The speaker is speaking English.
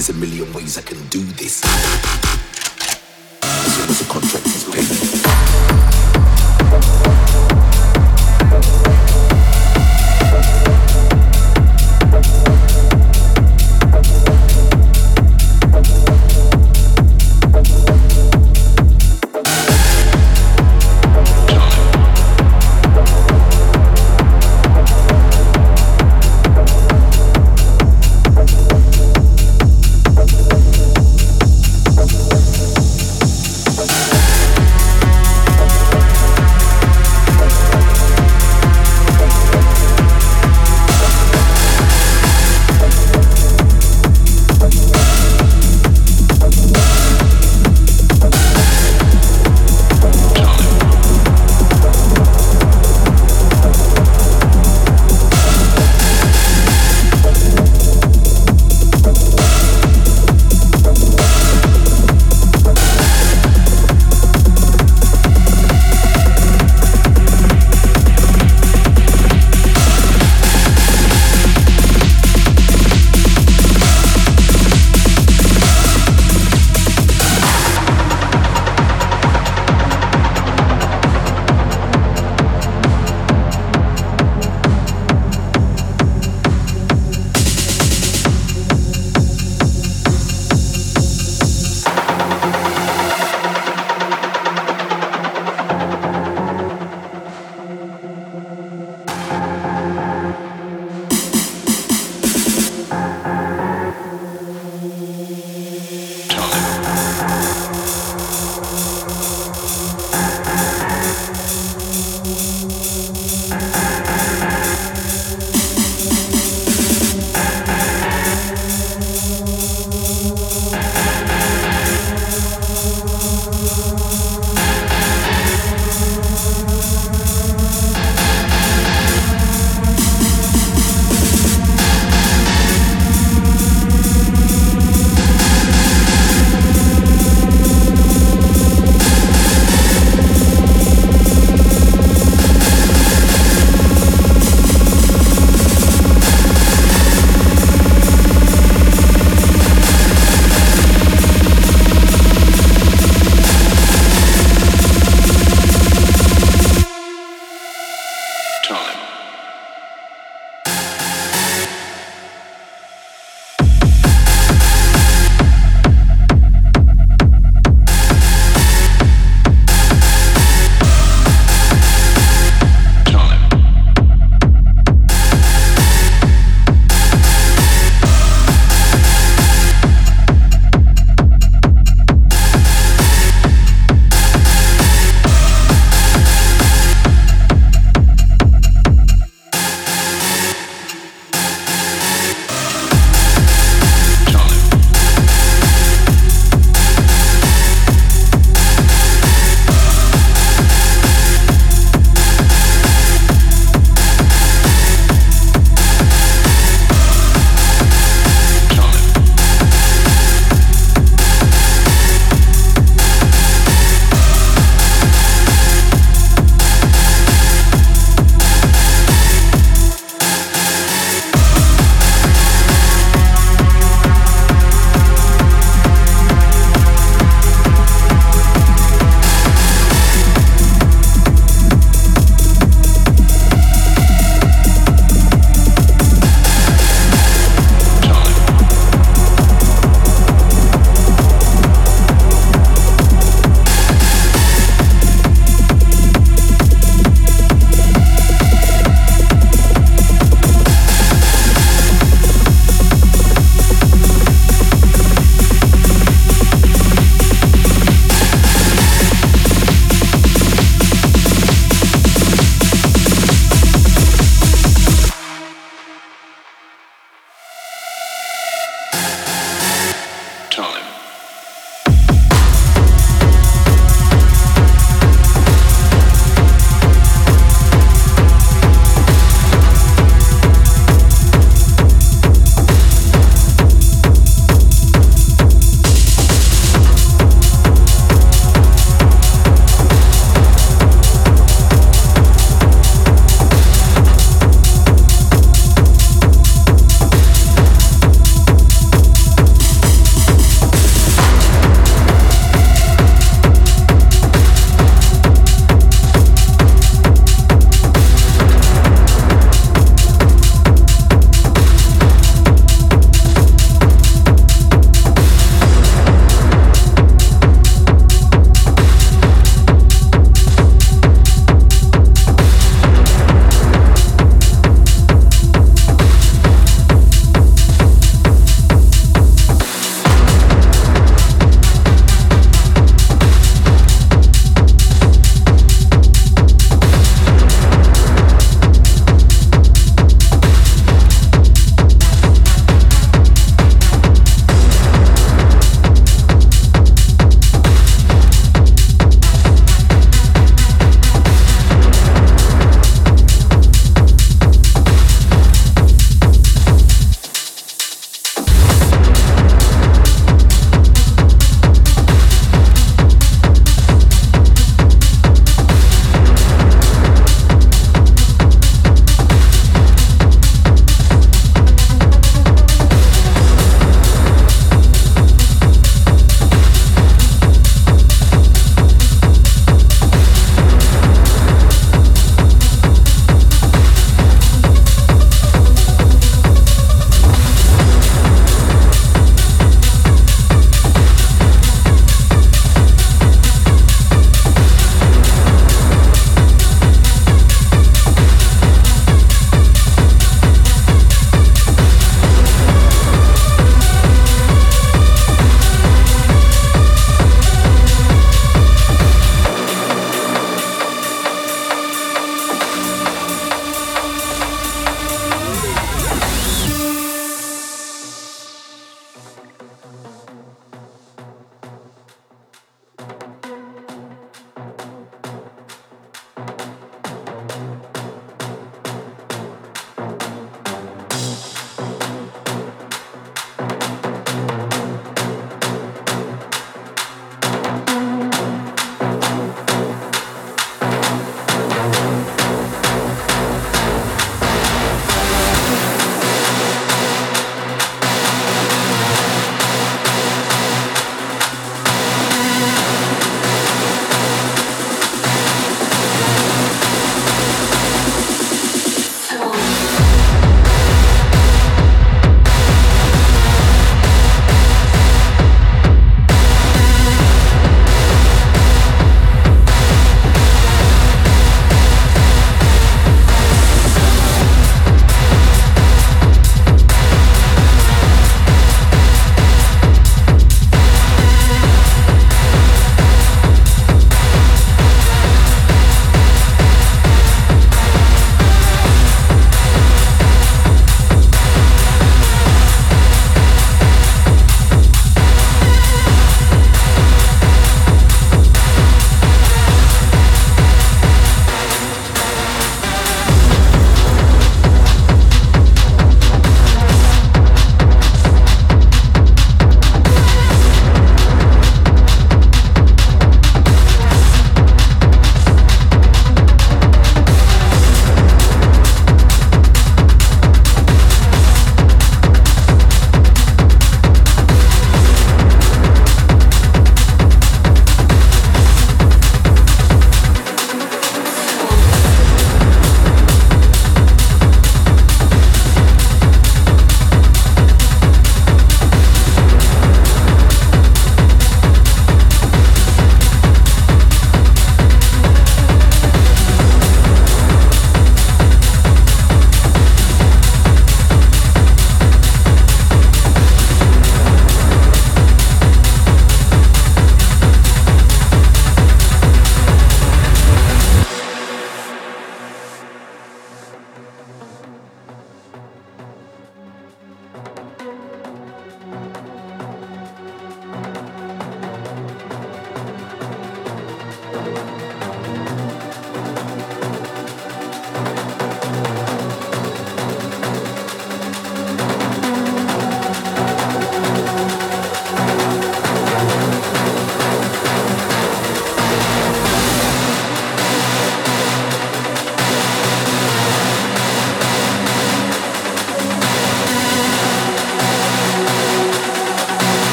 There's a million ways I can do this. As long as the contract is paid.